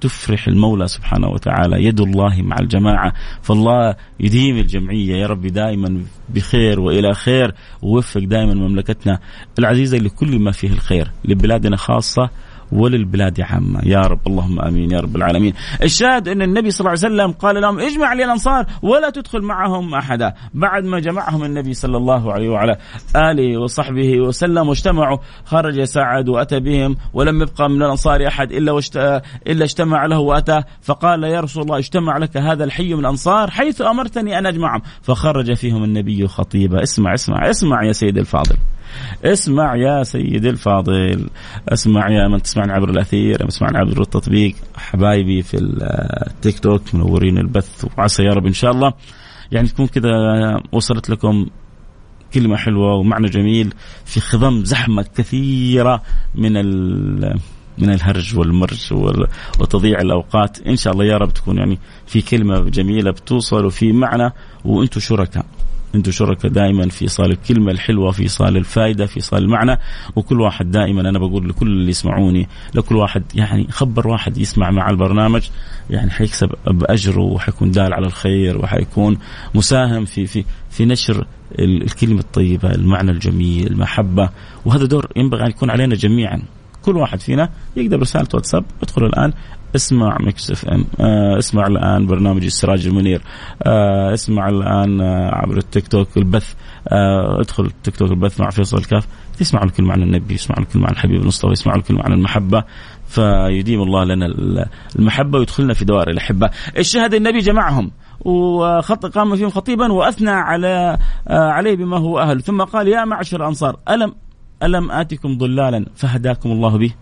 تفرح المولى سبحانه وتعالى يد الله مع الجماعة. فالله يديم الجمعية يا رب دائما بخير وإلى خير ووفق دائما مملكتنا العزيزة لكل ما فيه الخير لبلادنا خاصة وللبلاد عامة يا رب اللهم آمين يا رب العالمين. الشاهد أن النبي صلى الله عليه وسلم قال لهم اجمع لي الأنصار ولا تدخل معهم أحدا. بعد ما جمعهم النبي صلى الله عليه وعلى آله وصحبه وسلم واجتمعوا خرج سعد وأتى بهم ولم يبقى من الأنصار أحد إلا. إلا اجتمع له وأتى فقال يا رسول الله اجتمع لك هذا الحي من الأنصار حيث أمرتني أن أجمعهم. فخرج فيهم النبي خطيبا. اسمع اسمع اسمع يا سيد الفاضل اسمع يا سيدي الفاضل اسمع يا من تسمعني عبر الأثير تسمعني عبر التطبيق حبايبي في التيك توك منورين البث وعسى يا رب ان شاء الله. يعني تكون كذا وصلت لكم كلمة حلوة ومعنى جميل في خضم زحمة كثيرة من من الهرج والمرج وتضييع الأوقات. إن شاء الله يا رب تكون يعني في كلمة جميلة بتوصل وفي معنى وأنتم شركاء. أنتم شركاء دائما في ايصال الكلمة الحلوة في ايصال الفائدة في ايصال المعنى. وكل واحد دائما أنا بقول لكل اللي يسمعوني لكل واحد يعني خبر واحد يسمع مع البرنامج يعني حيكسب بأجره وحيكون دال على الخير وحيكون مساهم في في في نشر الكلمة الطيبة المعنى الجميل المحبة. وهذا دور ينبغي أن يكون علينا جميعا. كل واحد فينا يقدر رسالة واتساب ادخل الآن اسمع Mix FM اسمع الآن برنامج السراج المنير. آه اسمع الآن آه عبر التيك توك البث. آه ادخل التيك توك البث مع فيصل الكاف. تسمعوا الكلمة عن النبي يسمعوا الكلمة عن الحبيب المصطفى يسمعوا الكلمة عن المحبة. فيديم الله لنا المحبة ويدخلنا في دوائر الأحبة. الشهد النبي جمعهم وخط قام فيهم خطيبا وأثنى على عليه بما هو أهل. ثم قال يا معشر الأنصار الم ألم آتكم ضلالا فهداكم الله به؟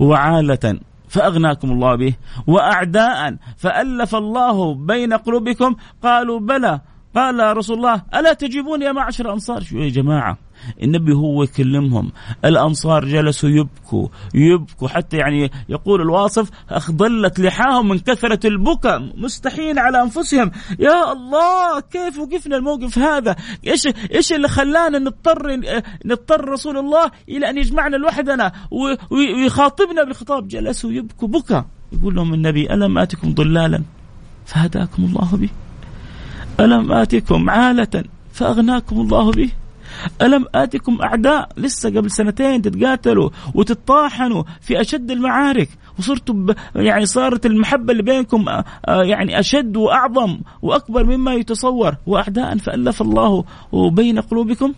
وعالة فأغناكم الله به. وأعداء فألف الله بين قلوبكم قالوا بلى. قال رسول الله ألا تجيبون يا معشر الأنصار؟ شو يا جماعة؟ النبي هو يكلمهم. الأنصار جلسوا يبكوا يبكوا حتى يعني يقول الواصف أخضلت لحاهم من كثرة البكاء مستحيل على أنفسهم. يا الله كيف وقفنا الموقف هذا؟ إيش إيش اللي خلانا نضطر نضطر رسول الله إلى أن يجمعنا لوحدنا؟ ويخاطبنا بالخطاب. جلسوا يبكوا بكى. يقول لهم النبي ألم آتكم ضلالا فهداكم الله به؟ ألم آتكم عالة فأغناكم الله به؟ ألم آتكم أعداء لسه قبل سنتين تتقاتلوا وتتطاحنوا في أشد المعارك؟ وصرتوا. يعني صارت المحبة اللي بينكم آه، آه، يعني أشد وأعظم وأكبر مما يتصور. وأعداء فألف الله بين قلوبكم.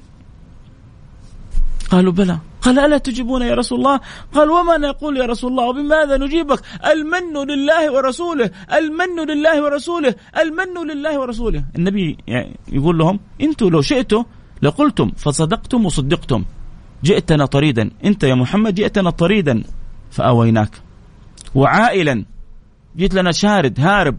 قالوا بلى. قال ألا تجيبون يا رسول الله؟ قال وما نقول يا رسول الله؟ وبماذا نجيبك؟ المن لله ورسوله المن لله ورسوله المن لله ورسوله. النبي يعني يقول لهم أنتم لو شئتوا لقلتم فصدقتم وصدقتم. جئتنا طريدا. انت يا محمد جئتنا طريدا. فآويناك. وعائلا. جئت لنا شارد هارب.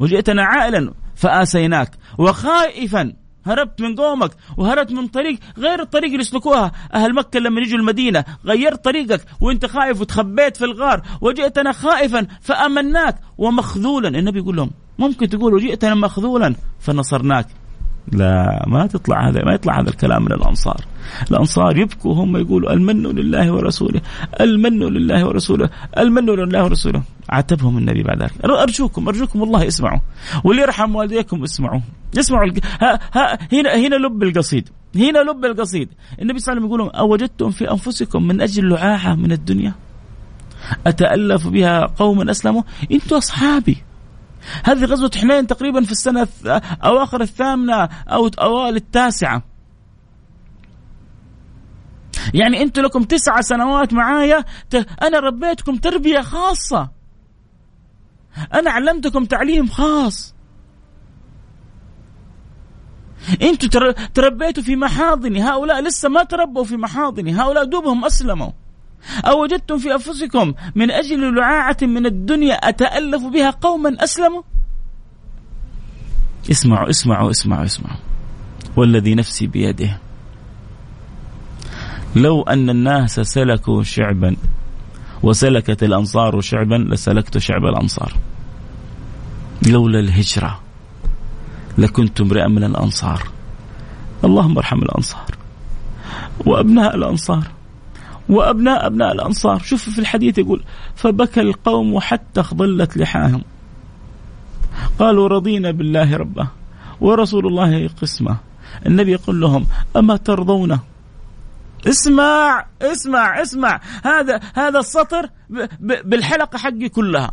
وجئتنا عائلا. فآسيناك. وخائفا. هربت من قومك. وهربت من طريق غير الطريق اللي يسلكوها أهل مكة لما يجوا المدينة. غيرت طريقك. وانت خايف وتخبيت في الغار. وجئتنا خائفا. فآمناك. ومخذولا. النبي يقول لهم ممكن تقولوا جئتنا مخذولا؟ فنصرناك. لا ما تطلع هذا ما يطلع هذا الكلام من الأنصار. الأنصار يبكوا هم يقولوا المن لله ورسوله المن لله ورسوله المن لله ورسوله. عاتبهم النبي بعد ذلك. أرجوكم أرجوكم والله اسمعوا. واللي يرحم والديكم اسمعوا. اسمعوا ها ها هنا هنا لب القصيد. هنا لب القصيد. النبي صلى الله عليه وسلم يقول أوجدتم في أنفسكم من أجل لعاعه من الدنيا؟ أتألف بها قوما أسلموا؟ أنتم أصحابي. هذه غزوة حنين تقريبا في السنة أواخر الثامنة أو أوائل التاسعة. يعني أنتم لكم تسعة سنوات معايا أنا ربيتكم تربية خاصة. أنا علمتكم تعليم خاص. أنتم تربيتوا في محاضني. هؤلاء لسه ما تربوا في محاضني. هؤلاء دوبهم أسلموا. أو وجدتم في أنفسكم من أجل لعاعة من الدنيا أتألف بها قوما أسلموا؟ اسمعوا اسمعوا اسمعوا اسمعوا. والذي نفسي بيده. لو أن الناس سلكوا شعبا وسلكت الأنصار شعبا لسلكت شعب الأنصار. لولا الهجرة لكنت امرئا من الأنصار. اللهم ارحم الأنصار وأبناء الأنصار. وأبناء أبناء الأنصار. شوف في الحديث يقول فبكى القوم حتى اخضلت لحاهم. قالوا رضينا بالله ربا ورسول الله قسمة. النبي يقول لهم أما ترضون؟ اسمع اسمع اسمع. هذا هذا السطر بالحلقة حقي كلها.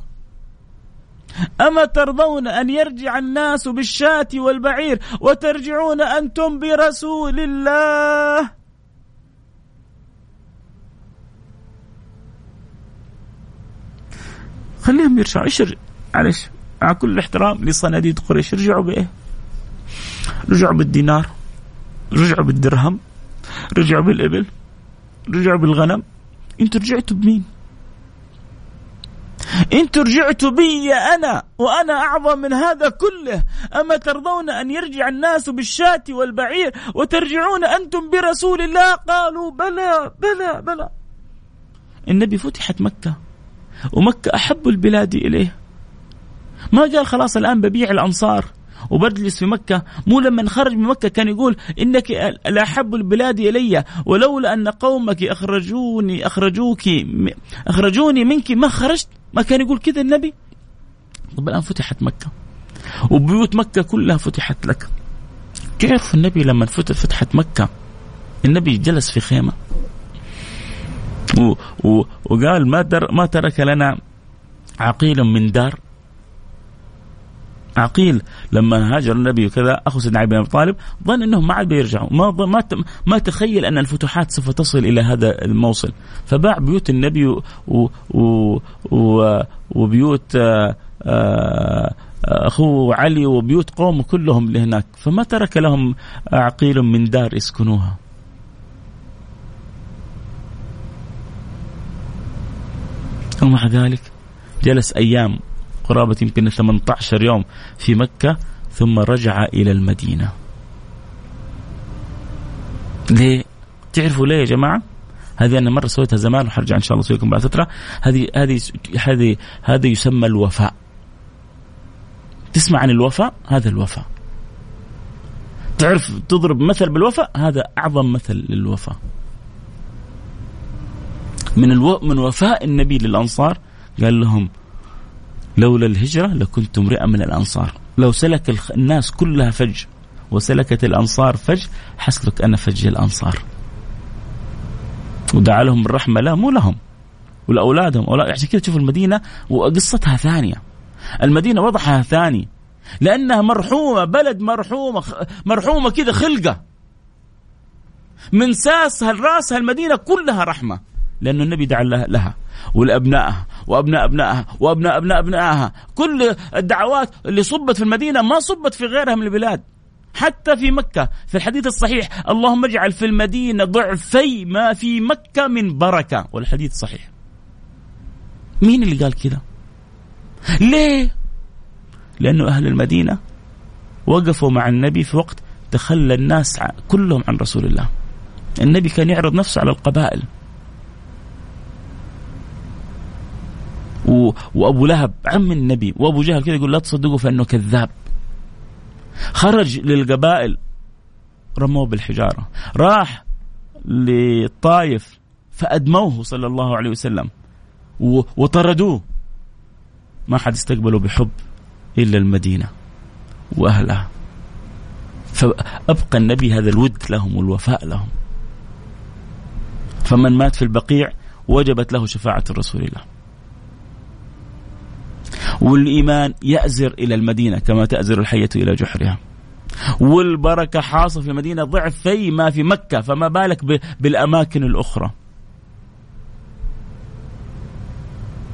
أما ترضون أن يرجع الناس بالشاة والبعير وترجعون أنتم برسول الله؟ خليهم يرجعوا إيش معلش مع كل الاحترام لصناديد قريش رجعوا بإيه؟ رجعوا بالدينار رجعوا بالدرهم رجعوا بالإبل رجعوا بالغنم. أنتوا رجعتوا بمين؟ أنتوا رجعتوا بي أنا وأنا أعظم من هذا كله. أما ترضون أن يرجع الناس بالشاة والبعير وترجعون أنتم برسول الله؟ قالوا بلى بلى بلى. النبي فتحت مكة. ومكة أحب البلاد إليه. ما قال خلاص الآن ببيع الأنصار وبجلس في مكة. مو لما خرج من مكة كان يقول إنك لأحب البلاد إلي ولولا أن قومك أخرجوني أخرجوك أخرجوني منك ما خرجت. ما كان يقول كذا النبي؟ طب الآن فتحت مكة وبيوت مكة كلها فتحت لك. تعرف النبي لما فتحت مكة؟ النبي جلس في خيمة. و و وقال ما در ما ترك لنا عقيل من دار. عقيل لما هاجر النبي وكذا أخو سيدنا علي بن أبي طالب ظن إنهم ما عاد بيرجعوا ما ما ما تخيل أن الفتوحات سوف تصل إلى هذا الموصل. فباع بيوت النبي و و و وبيوت آه، آه، أخوه علي وبيوت قومه كلهم لهناك. فما ترك لهم عقيل من دار يسكنوها. ومع ذلك جلس أيام قرابة يمكن 18 يوم في مكة ثم رجع إلى المدينة. ليه؟ تعرفوا ليه يا جماعة؟ هذه أنا مرة سويتها زمان وحرجع إن شاء الله أسويكم بعد فترة. هذه هذه هذه هذا يسمى الوفاء. تسمع عن الوفاء؟ هذا الوفاء. تعرف تضرب مثل بالوفاء؟ هذا أعظم مثل للوفاء. من ألو... من وفاء النبي للأنصار قال لهم لولا الهجرة لكنت امرئا من الأنصار. لو سلك الناس كلها فج وسلكت الأنصار فج حسلك أنا فج الأنصار. ودعا لهم الرحمة لا مو لهم ولأولادهم أولاد عشان كذا تشوف المدينة وقصتها ثانية. المدينة وضعها ثاني لأنها مرحومة بلد مرحومة مرحومة كذا خلقة. من ساسها لرأسها المدينة كلها رحمة. لأن النبي دعا لها. ولأبنائها وأبناء أبنائها وأبناء أبناء أبنائها كل الدعوات اللي صبت في المدينة ما صبت في غيرها من البلاد. حتى في مكة في الحديث الصحيح اللهم اجعل في المدينة ضعفي ما في مكة من بركة. والحديث صحيح. مين اللي قال كذا؟ ليه؟ لأنه أهل المدينة وقفوا مع النبي في وقت تخلى الناس كلهم عن رسول الله. النبي كان يعرض نفسه على القبائل. و... وأبو لهب عم النبي وأبو جهل كذا يقول لا تصدقوا فإنه كذاب. خرج للقبائل رموه بالحجارة. راح للطائف فأدموه صلى الله عليه وسلم و... وطردوه. ما حد استقبله بحب إلا المدينة وأهلها. فأبقى النبي هذا الود لهم والوفاء لهم. فمن مات في البقيع وجبت له شفاعة رسول الله. والإيمان يأزر إلى المدينة كما تأزر الحية إلى جحرها. والبركة حاصل في المدينة ضعفي ما في مكة فما بالك بالأماكن الأخرى.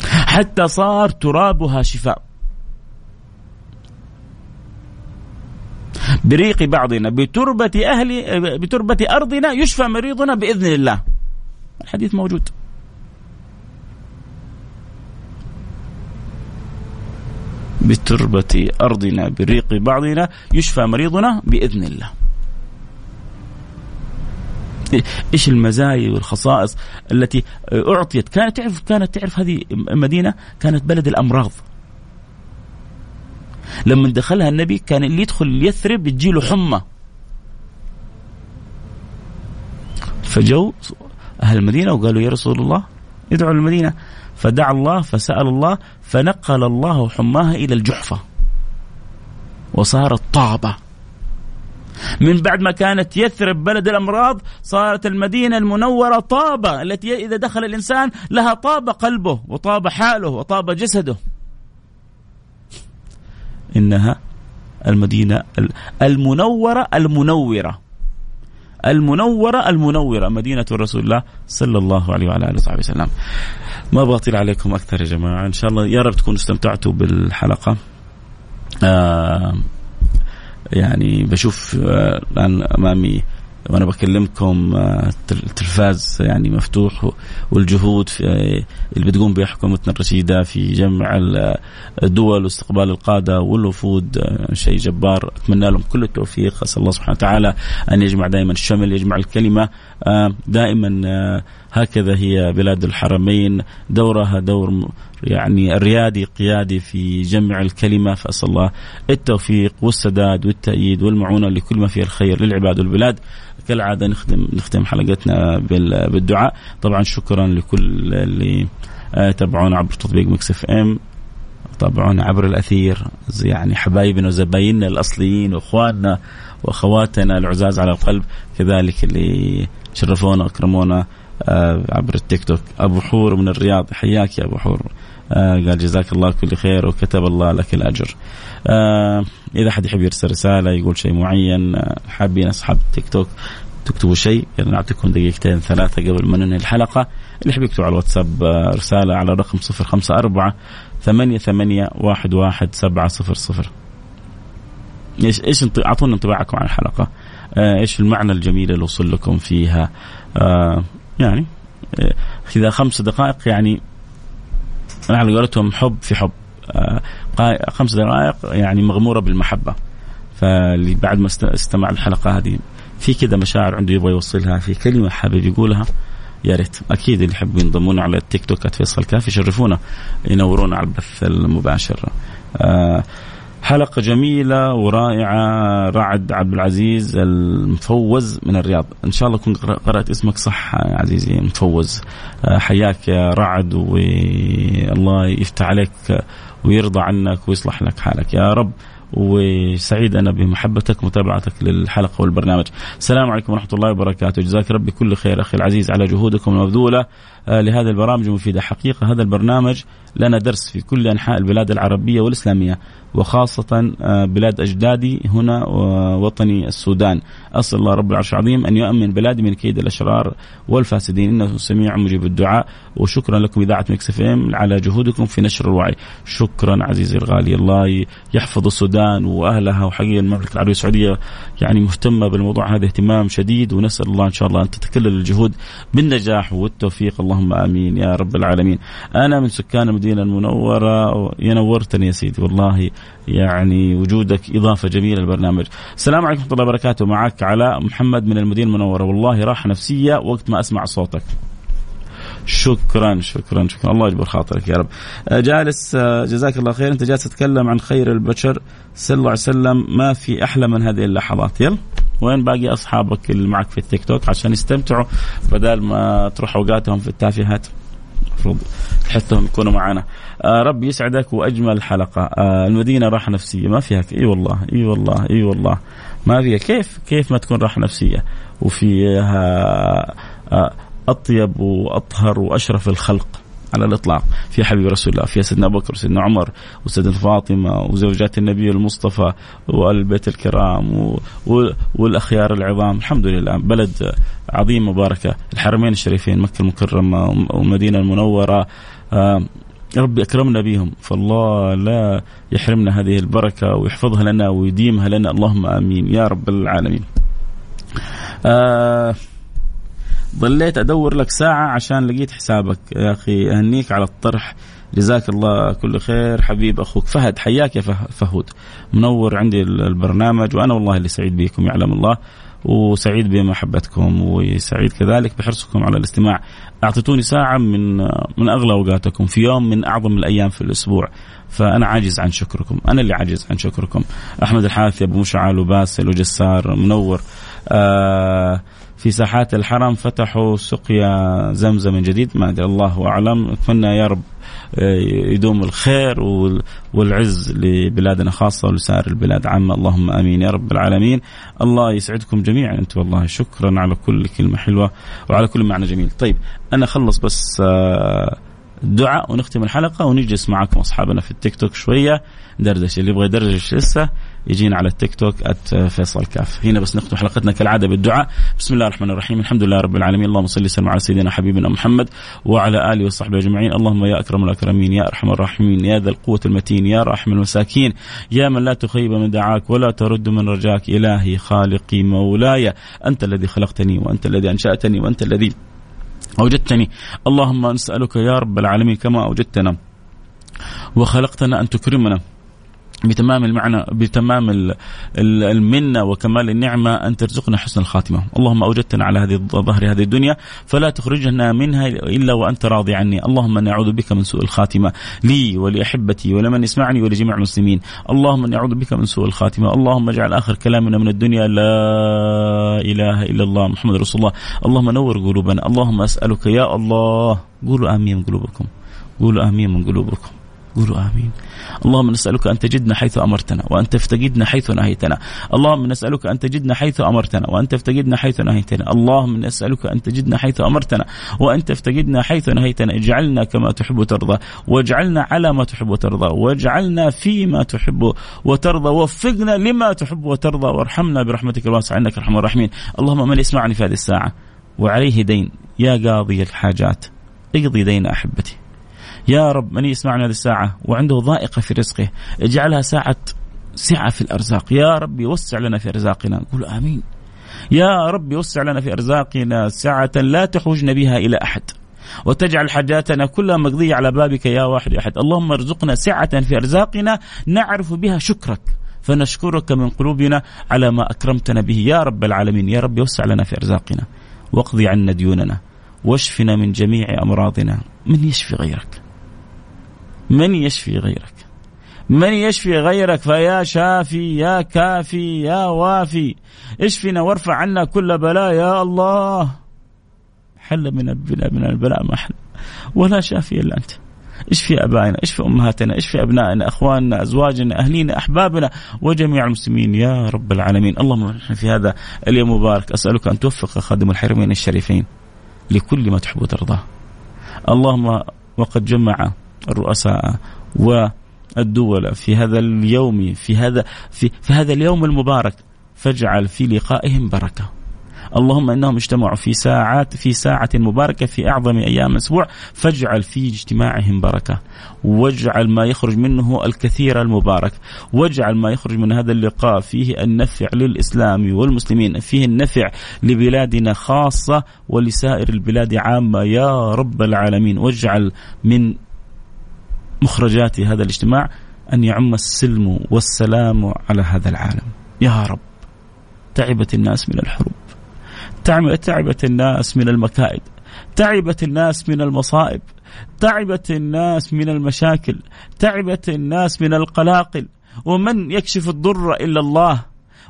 حتى صار ترابها شفاء. بريق بعضنا بتربة أهل بتربة أرضنا يشفى مريضنا بإذن الله. الحديث موجود. بتربة أرضنا بريق بعضنا يشفى مريضنا بإذن الله. إيش المزايا والخصائص التي أعطيت؟ كانت تعرف كانت تعرف هذه المدينة كانت بلد الأمراض. لما دخلها النبي كان اللي يدخل يثرب له حمى. فجو أهل المدينة وقالوا يا رسول الله ادعوا للمدينه فدعا الله فسأل الله فنقل الله حماها إلى الجحفة. وصارت طابة. من بعد ما كانت يثرب بلد الأمراض صارت المدينة المنورة طابة التي إذا دخل الإنسان لها طاب قلبه وطاب حاله وطاب جسده. إنها المدينة المنورة المنورة. المنورة المنورة مدينة رسول الله صلى الله عليه وعلى آله وصحبه وسلم. ما أطيل عليكم أكثر يا جماعة. إن شاء الله يا رب تكونوا استمتعتوا بالحلقة. آه يعني بشوف آه الآن أمامي وأنا بكلمكم آه، التلفاز يعني مفتوح والجهود في آه، اللي بتقوم بها حكومتنا الرشيدة في جمع الدول واستقبال القادة والوفود آه، شيء جبار. أتمنى لهم كل التوفيق. أسأل الله سبحانه وتعالى أن يجمع دائما الشمل يجمع الكلمة دائما هكذا هي بلاد الحرمين. دورها دور يعني الريادي قيادي في جمع الكلمة فأسأل الله التوفيق والسداد والتأييد والمعونة لكل ما فيه الخير للعباد والبلاد. كالعادة نختم نختم حلقتنا بالدعاء. طبعا شكرا لكل اللي آه، تابعونا عبر تطبيق Mix FM. تابعونا عبر الأثير يعني حبايبنا وزبايننا الأصليين وإخواننا وأخواتنا العزاز على القلب. كذلك اللي شرفونا وأكرمونا. عبر التيك توك. أبو حور من الرياض حياك يا أبو حور. آه، قال جزاك الله كل خير وكتب الله لك الأجر. آه، إذا حد يحب يرسل رسالة يقول شيء معين حابين اصحاب التيك توك تكتبوا شيء. يعني نعطيكم دقيقتين ثلاثة قبل ما ننهي الحلقة. اللي يحب يكتب على الواتساب رسالة على الرقم 054 ثمانية ثمانية واحد واحد سبعة صفر صفر. إيش إيش أعطونا انطباعكم عن الحلقة. إيش المعنى الجميل اللي وصل لكم فيها؟ آه يعني إذا خمس دقائق يعني على قولتهم حب في حب. آه خمس دقائق يعني مغمورة بالمحبة. فاللي بعد ما استمع الحلقة هذه في كذا مشاعر عنده يبغى يوصلها في كلمة حابب يقولها يا ريت. أكيد اللي يحبوا ينضمون على التيك توك فيصل كافي يشرفونا ينورونا على البث المباشر. آه حلقة جميلة ورائعة. رعد عبد العزيز المفوز من الرياض. إن شاء الله كنت قرأت اسمك صح عزيزي مفوز آه، حياك يا رعد والله يفتح عليك ويرضى عنك ويصلح لك حالك. يا رب وسعيد أنا بمحبتك ومتابعتك للحلقة والبرنامج. السلام عليكم ورحمة الله وبركاته، جزاك ربي كل خير أخي العزيز على جهودكم المبذولة. آه، لهذه البرامج المفيده، حقيقة. هذا البرنامج لنا درس في كل أنحاء البلاد العربية والإسلامية وخاصة آه، بلاد أجدادي هنا وطني السودان. أسأل الله رب العرش العظيم أن يؤمن بلادي من كيد الأشرار والفاسدين. إنه سميع مجيب الدعاء. وشكرا لكم إذاعة مكس FM على جهودكم في نشر الوعي. شكرا عزيزي الغالي. الله يحفظ السودان. وأهلها وحقيقة المملكة العربية السعودية يعني مهتمة بالموضوع. هذا اهتمام شديد ونسأل الله إن شاء الله أن تتكلل الجهود بالنجاح والتوفيق. اللهم آمين يا رب العالمين. أنا من سكان المدينة المنورة. ينورتني يا سيدي. والله يعني وجودك إضافة جميلة للبرنامج. السلام عليكم ورحمة الله وبركاته. معك علاء محمد من المدينة المنورة. والله راحة نفسية وقت ما أسمع صوتك. شكرا شكرا شكرا. الله يجبر خاطرك يا رب. آه، جالس آه، جزاك الله خير. انت جالس تتكلم عن خير البشر صلى الله عليه وسلم. ما في أحلى من هذه اللحظات. يلا. وين باقي أصحابك اللي معك في التيك توك؟ عشان يستمتعوا بدل ما تروح أوقاتهم في التافهات. المفروض تحثهم يكونوا معنا آه ربي يسعدك وأجمل حلقة. آه المدينة راحة نفسية. ما فيها إي والله إي والله إي والله. ما فيها. كيف كيف ما تكون راحة نفسية؟ وفيها آه أطيب وأطهر وأشرف الخلق على الإطلاق. في حبيب رسول الله في سيدنا أبو بكر وسيدنا عمر وسيدنا فاطمة وزوجات النبي المصطفى والبيت الكرام و... و... والأخيار العظام. الحمد لله. بلد عظيم مباركه الحرمين الشريفين مكة المكرمة والمدينه المنورة. آه ربي أكرمنا بهم. فالله لا يحرمنا هذه البركة ويحفظها لنا ويديمها لنا. اللهم آمين. يا رب العالمين. آه ظليت أدور لك ساعة عشان لقيت حسابك. يا أخي أهنيك على الطرح. جزاك الله كل خير. حبيب أخوك فهد حياك يا فهود. منور عندي البرنامج وأنا والله اللي سعيد بكم يعلم الله. وسعيد بمحبتكم وسعيد كذلك بحرصكم على الاستماع. أعطيتوني ساعة من من أغلى أوقاتكم في يوم من أعظم الأيام في الأسبوع. فأنا عاجز عن شكركم. أنا اللي عاجز عن شكركم. أحمد الحاثي أبو مشعل وباسل وجسار منور. آه في ساحات الحرم فتحوا سقيا زمزم من جديد ما أدري الله أعلم. اتمنى يا رب آه، يدوم الخير والعز لبلادنا خاصة ولسائر البلاد. عامه اللهم آمين يا رب العالمين. الله يسعدكم جميعا. أنتم والله شكرا على كل كلمة حلوة وعلى كل معنى جميل. طيب أنا أخلص بس آه، دعاء ونختم الحلقة ونجلس معكم أصحابنا في التيك توك شوية. دردشة اللي يبغى يدردش لسه يجينا على التيك توك فيصل كاف. هنا بس نختم حلقتنا كالعادة بالدعاء. بسم الله الرحمن الرحيم. الحمد لله رب العالمين. اللهم صل وسلم على سيدنا حبيبنا محمد وعلى آله وصحبه أجمعين. اللهم يا أكرم الأكرمين يا أرحم الراحمين يا ذا القوة المتين يا راحم المساكين يا من لا تخيب من دعاك ولا ترد من رجاك. إلهي خالقي مولاي. أنت الذي خلقتني وأنت الذي أنشأتني وأنت الذي أوجدتني. اللهم نسالك يا رب العالمين كما أوجدتنا. وخلقتنا أن تكرمنا. بتمام المعنى بتمام المنة وكمال النعمة أن ترزقنا حسن الخاتمة، اللهم أوجدتنا على هذه ظهر هذه الدنيا فلا تخرجنا منها إلا وأنت راضي عني، اللهم نعوذ بك من سوء الخاتمة. لي ولأحبتي ولمن يسمعني ولجميع المسلمين، اللهم نعوذ بك من سوء الخاتمة، اللهم اجعل آخر كلامنا من الدنيا لا إله إلا الله محمد رسول الله، اللهم نور قلوبنا، اللهم أسألك يا الله. قولوا آمين من قلوبكم. قولوا آمين من قلوبكم. قولوا آمين. اللهم نسألك أن تجدنا حيث أمرتنا وأن تفتقدنا حيث نهيتنا. اللهم نسألك أن تجدنا حيث أمرتنا وأن تفتقدنا حيث نهيتنا. اللهم نسألك أن تجدنا حيث أمرتنا وأن تفتقدنا حيث نهيتنا. اجعلنا كما تحب وترضى واجعلنا على ما تحب وترضى واجعلنا فيما تحب وترضى وفقنا لما تحب وترضى وارحمنا برحمتك الواسعه انك ارحم الراحمين. اللهم من يسمعني في هذه الساعة وعليه دين يا قاضي الحاجات اقضي دين أحبتي يا رب من يسمعنا هذه الساعة وعنده ضائقة في رزقه اجعلها ساعة سعة في الأرزاق. يا رب وسع لنا في أرزاقنا. قول آمين. يا رب وسع لنا في أرزاقنا سعة لا تحوجنا بها إلى أحد. وتجعل حاجاتنا كلها مقضية على بابك يا واحد أحد. اللهم ارزقنا سعة في أرزاقنا نعرف بها شكرك. فنشكرك من قلوبنا على ما أكرمتنا به. يا رب العالمين يا رب وسع لنا في أرزاقنا. واقضي عنا ديوننا واشفنا من جميع أمراضنا. من يشفي غيرك؟ من يشفي غيرك؟ من يشفي غيرك؟ فيا شافي يا كافي يا وافي. اشفنا وارفع عنا كل بلاء يا الله. حل من البلاء من البلاء ما حل. ولا شافي إلا أنت. اشفي أبائنا اشفي أمهاتنا اشفي أبنائنا أخواننا أزواجنا أهلينا أحبابنا وجميع المسلمين يا رب العالمين. اللهم نحن في هذا اليوم المبارك أسألك أن توفق خادم الحرمين الشريفين لكل ما تحب وترضاه. اللهم وقد جمع الرؤساء والدول في هذا اليوم في هذا في, في هذا اليوم المبارك فاجعل في لقائهم بركة. اللهم إنهم اجتمعوا في ساعات في ساعة مباركة في أعظم أيام الأسبوع فاجعل في اجتماعهم بركة. واجعل ما يخرج منه الكثير المبارك. واجعل ما يخرج من هذا اللقاء فيه النفع للإسلام والمسلمين فيه النفع لبلادنا خاصة ولسائر البلاد عامة. يا رب العالمين واجعل من مخرجات هذا الاجتماع أن يعم السلم والسلام على هذا العالم. يا رب تعبت الناس من الحروب. تعبت الناس من المكائد. تعبت الناس من المصائب. تعبت الناس من المشاكل. تعبت الناس من القلاقل. ومن يكشف الضر إلا الله؟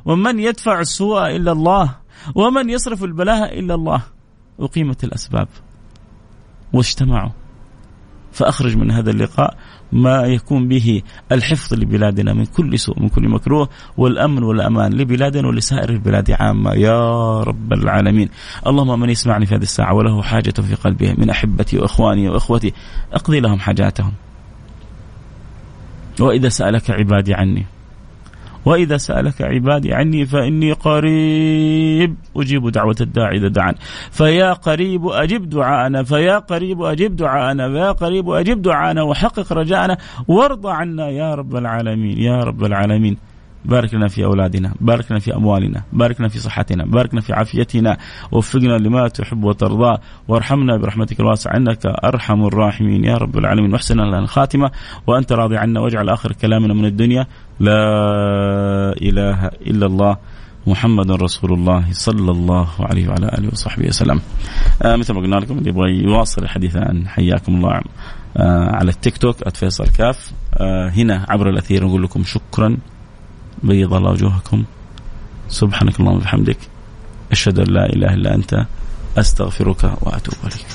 ومن يدفع السوء إلا الله؟ ومن يصرف البلاء إلا الله؟ أقيمت الأسباب واجتمعوا. فأخرج من هذا اللقاء ما يكون به الحفظ لبلادنا من كل سوء من كل مكروه والأمن والأمان لبلادنا ولسائر البلاد عامة. يا رب العالمين. اللهم من يسمعني في هذه الساعة وله حاجة في قلبه من أحبتي وإخواني وإخوتي أقضي لهم حاجاتهم. وإذا سألك عبادي عني وإذا سألك عبادي عني فإني قريب أجيب دعوة الداعي إذا دعان. فيا قريب أجب دعاءنا فيا قريب أجب دعاءنا فيا قريب أجب دعاءنا وحقق رجاءنا وارضى عنا يا رب العالمين يا رب العالمين. بارك لنا في أولادنا، بارك لنا في أموالنا، بارك لنا في صحتنا، بارك لنا في عافيتنا، وفقنا لما تحب وترضى، وارحمنا برحمتك الواسعة إنك أرحم الراحمين. يا رب العالمين، واحسن لنا الخاتمة وأنت راضي عنا واجعل آخر كلامنا من الدنيا لا إله إلا الله محمد رسول الله صلى الله عليه وعلى آله وصحبه وسلم. آه مثل ما قلنا لكم اللي يبغى يواصل الحديث عن حياكم الله آه على التيك توك @فيصل كاف. آه هنا عبر الأثير نقول لكم شكرا. بيض الله وجوهكم. سبحانك اللهم وبحمدك. أشهد أن لا إله إلا أنت. أستغفرك وأتوب إليك.